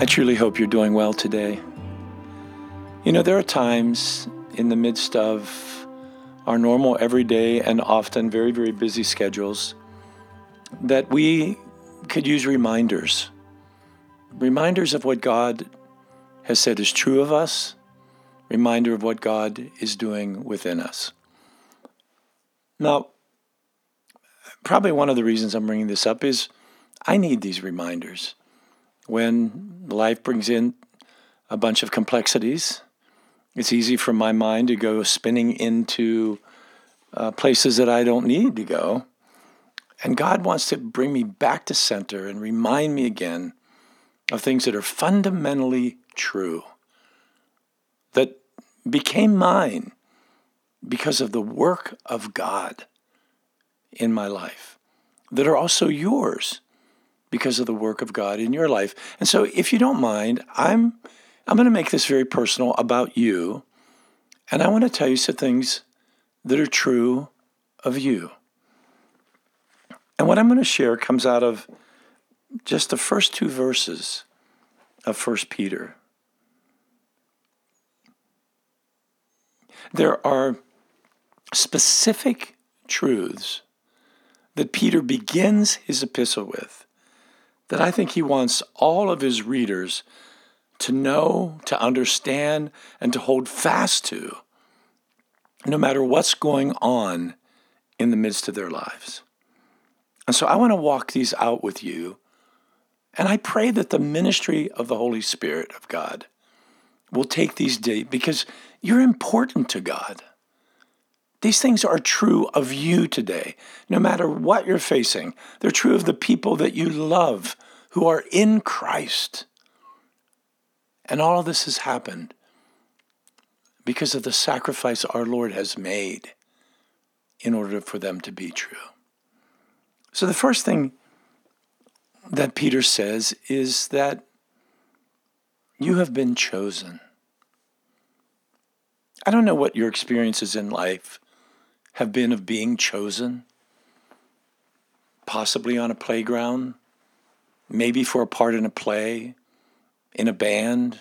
I truly hope you're doing well today. You know, there are times in the midst of our normal, everyday, and often very, very busy schedules that we could use reminders. Reminders of what God has said is true of us, reminder of what God is doing within us. Now, probably one of the reasons I'm bringing this up is I need these reminders. When life brings in a bunch of complexities, it's easy for my mind to go spinning into uh, places that I don't need to go. And God wants to bring me back to center and remind me again of things that are fundamentally true, that became mine because of the work of God in my life, that are also yours because of the work of God in your life. And so if you don't mind, I'm I'm going to make this very personal about you, and I want to tell you some things that are true of you. And what I'm going to share comes out of just the first two verses of First Peter. There are specific truths that Peter begins his epistle with that I think he wants all of his readers to know, to understand, and to hold fast to, no matter what's going on in the midst of their lives. And so I want to walk these out with you. And I pray that the ministry of the Holy Spirit of God will take these days because you're important to God. These things are true of you today, no matter what you're facing. They're true of the people that you love who are in Christ. And all of this has happened because of the sacrifice our Lord has made in order for them to be true. So, the first thing that Peter says is that you have been chosen. I don't know what your experience is in life have been of being chosen, possibly on a playground, maybe for a part in a play, in a band,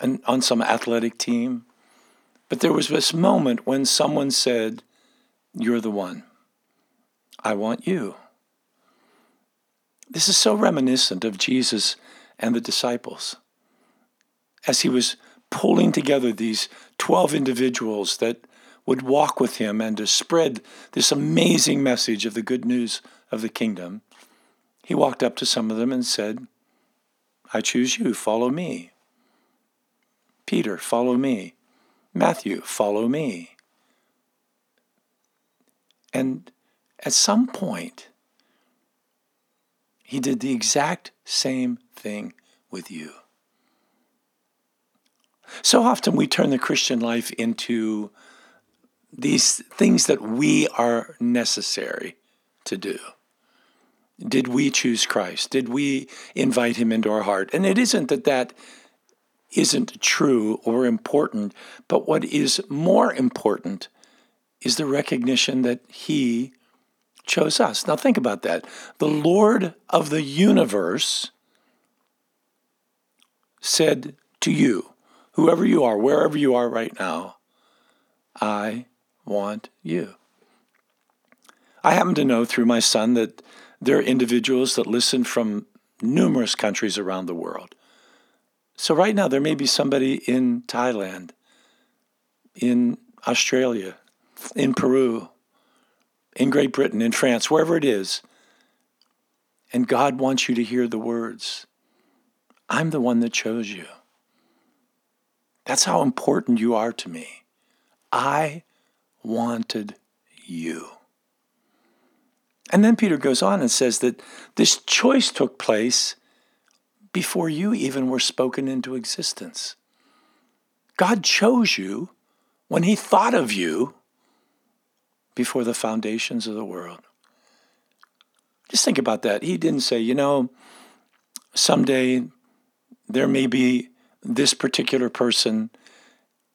and on some athletic team. But there was this moment when someone said, You're the one. I want you. This is so reminiscent of Jesus and the disciples as he was pulling together these 12 individuals that would walk with him and to spread this amazing message of the good news of the kingdom, he walked up to some of them and said, I choose you, follow me. Peter, follow me. Matthew, follow me. And at some point, he did the exact same thing with you. So often we turn the Christian life into these things that we are necessary to do. Did we choose Christ? Did we invite him into our heart? And it isn't that that isn't true or important, but what is more important is the recognition that he chose us. Now, think about that. The Lord of the universe said to you, whoever you are, wherever you are right now, I want you. I happen to know through my son that there are individuals that listen from numerous countries around the world. So, right now, there may be somebody in Thailand, in Australia, in Peru, in Great Britain, in France, wherever it is. And God wants you to hear the words I'm the one that chose you. That's how important you are to me. I wanted you. And then Peter goes on and says that this choice took place before you even were spoken into existence. God chose you when he thought of you before the foundations of the world. Just think about that. He didn't say, you know, someday there may be this particular person,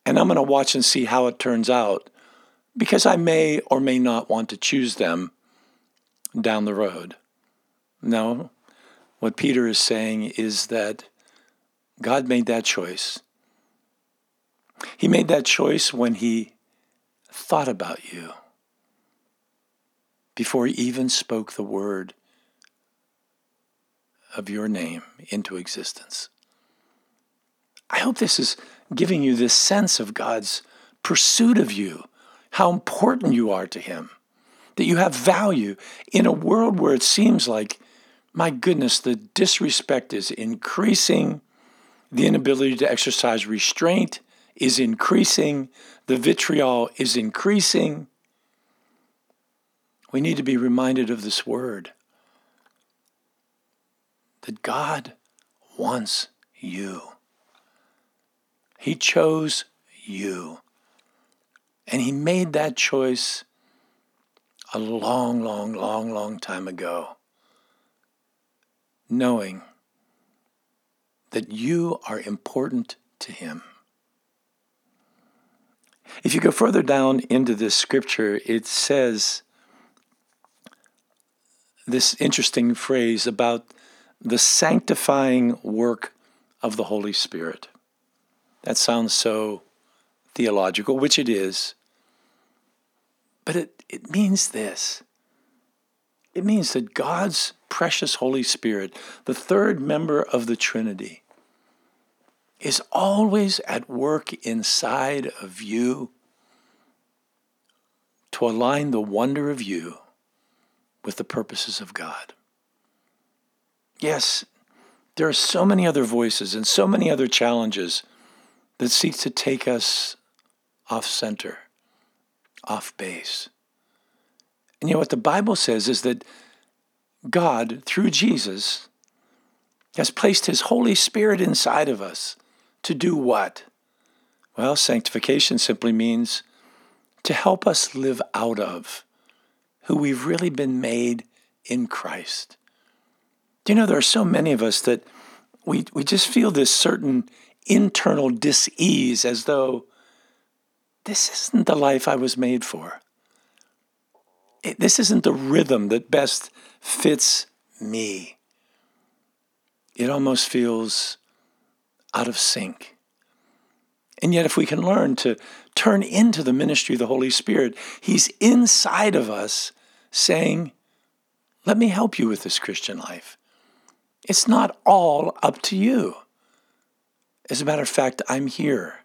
and I'm going to watch and see how it turns out because I may or may not want to choose them down the road. No. what Peter is saying is that God made that choice. He made that choice when he thought about you before he even spoke the word of your name into existence. I hope this is giving you this sense of God's pursuit of you, how important you are to Him, that you have value in a world where it seems like, my goodness, the disrespect is increasing, the inability to exercise restraint is increasing, the vitriol is increasing. We need to be reminded of this word that God wants you. He chose you. And He made that choice a long, long, long, long time ago, knowing that you are important to Him. If you go further down into this scripture, it says this interesting phrase about the sanctifying work of the Holy Spirit. That sounds so theological, which it is. But it, it means this it means that God's precious Holy Spirit, the third member of the Trinity, is always at work inside of you to align the wonder of you with the purposes of God. Yes, there are so many other voices and so many other challenges that seek to take us off center, off base. And you know what the Bible says is that God, through Jesus, has placed his Holy Spirit inside of us to do what? Well, sanctification simply means to help us live out of who we've really been made in Christ. Do you know there are so many of us that we, we just feel this certain internal dis-ease as though this isn't the life I was made for. It, this isn't the rhythm that best fits me. It almost feels out of sync. And yet, if we can learn to turn into the ministry of the Holy Spirit, He's inside of us saying, Let me help you with this Christian life. It's not all up to you. As a matter of fact, I'm here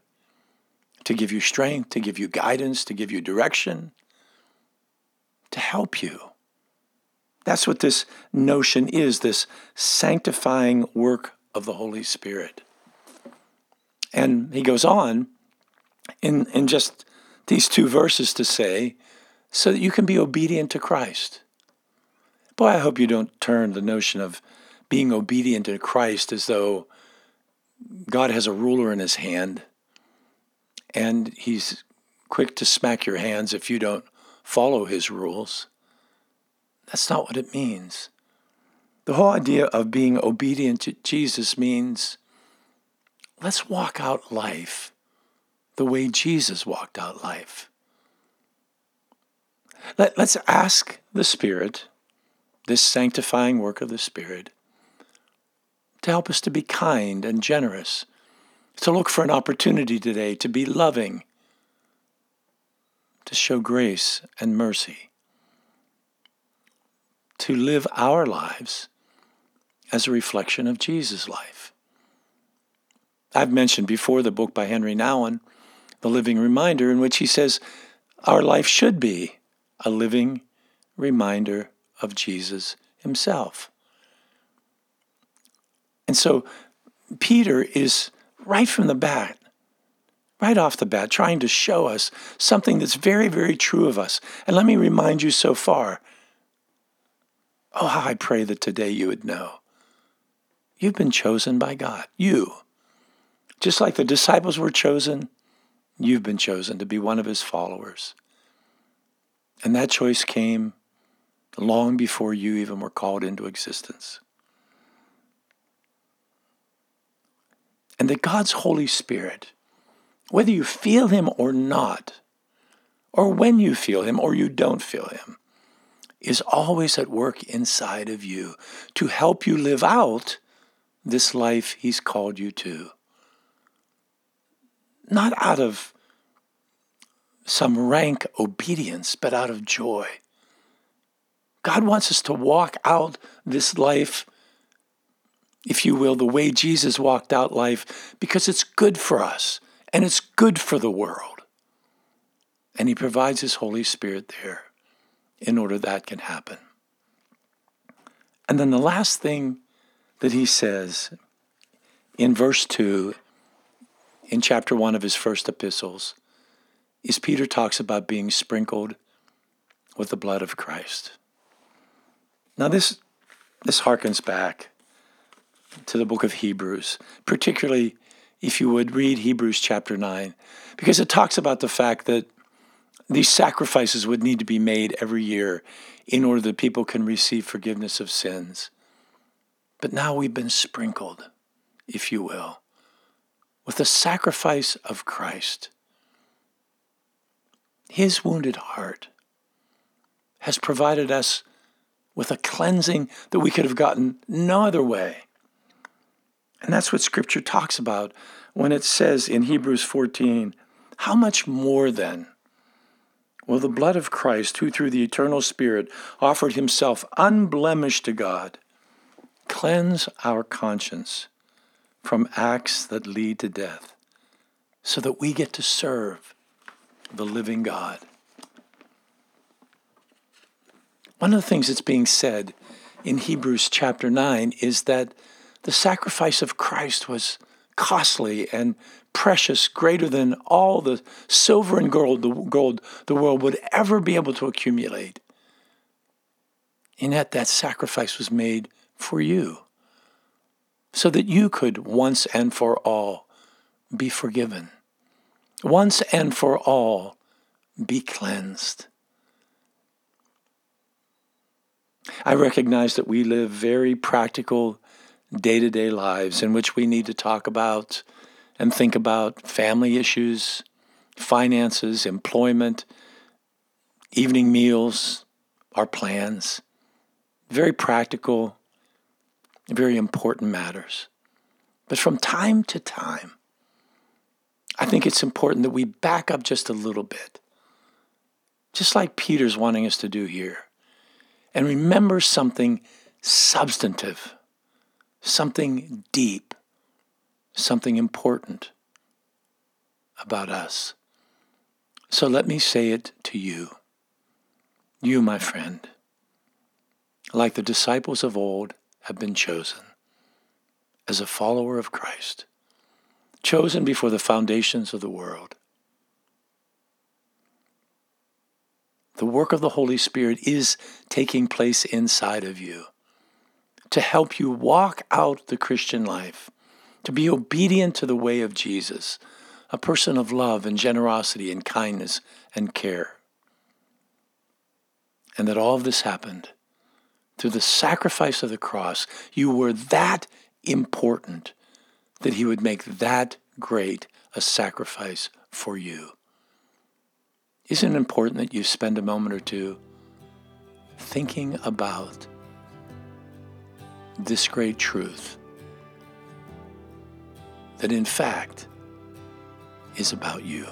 to give you strength, to give you guidance, to give you direction, to help you. That's what this notion is this sanctifying work of the Holy Spirit. And he goes on in, in just these two verses to say, so that you can be obedient to Christ. Boy, I hope you don't turn the notion of being obedient to Christ as though God has a ruler in his hand and he's quick to smack your hands if you don't follow his rules. That's not what it means. The whole idea of being obedient to Jesus means let's walk out life the way Jesus walked out life. Let, us ask the Spirit, this sanctifying work of the Spirit, to help us to be kind and generous, to look for an opportunity today to be loving, to show grace and mercy, to live our lives as a reflection of Jesus' life. I've mentioned before the book by Henri Nouwen, The Living Reminder, in which he says our life should be a living reminder of Jesus himself. And so Peter is right from the bat, right off the bat, trying to show us something that's very, very true of us. And let me remind you so far oh, how I pray that today you would know. You've been chosen by God. You. Just like the disciples were chosen, you've been chosen to be one of his followers. And that choice came long before you even were called into existence. And that God's Holy Spirit, whether you feel Him or not, or when you feel Him or you don't feel Him, is always at work inside of you to help you live out this life He's called you to. Not out of some rank obedience, but out of joy. God wants us to walk out this life, if you will, the way Jesus walked out life, because it's good for us and it's good for the world. And He provides His Holy Spirit there in order that can happen. And then the last thing that He says in verse 2 in chapter 1 of his first epistles is Peter talks about being sprinkled with the blood of Christ. Now this this harkens back to the book of Hebrews, particularly if you would read Hebrews chapter 9, because it talks about the fact that these sacrifices would need to be made every year in order that people can receive forgiveness of sins. But now we've been sprinkled, if you will, with the sacrifice of Christ. His wounded heart has provided us with a cleansing that we could have gotten no other way. And that's what Scripture talks about when it says in Hebrews 14, How much more then will the blood of Christ, who through the eternal Spirit offered himself unblemished to God, cleanse our conscience from acts that lead to death, so that we get to serve the living God. One of the things that's being said in Hebrews chapter 9 is that the sacrifice of Christ was costly and precious, greater than all the silver and gold the, gold the world would ever be able to accumulate. And yet that sacrifice was made for you so that you could once and for all be forgiven, once and for all be cleansed. I recognize that we live very practical, day to day lives in which we need to talk about and think about family issues, finances, employment, evening meals, our plans. Very practical, very important matters. But from time to time, I think it's important that we back up just a little bit, just like Peter's wanting us to do here, and remember something substantive something deep, something important about us. So let me say it to you. You, my friend, like the disciples of old, have been chosen as a follower of Christ, chosen before the foundations of the world. The work of the Holy Spirit is taking place inside of you to help you walk out the Christian life, to be obedient to the way of Jesus, a person of love and generosity and kindness and care. And that all of this happened through the sacrifice of the cross. You were that important that he would make that great a sacrifice for you. Isn't it important that you spend a moment or two thinking about this great truth that in fact is about you.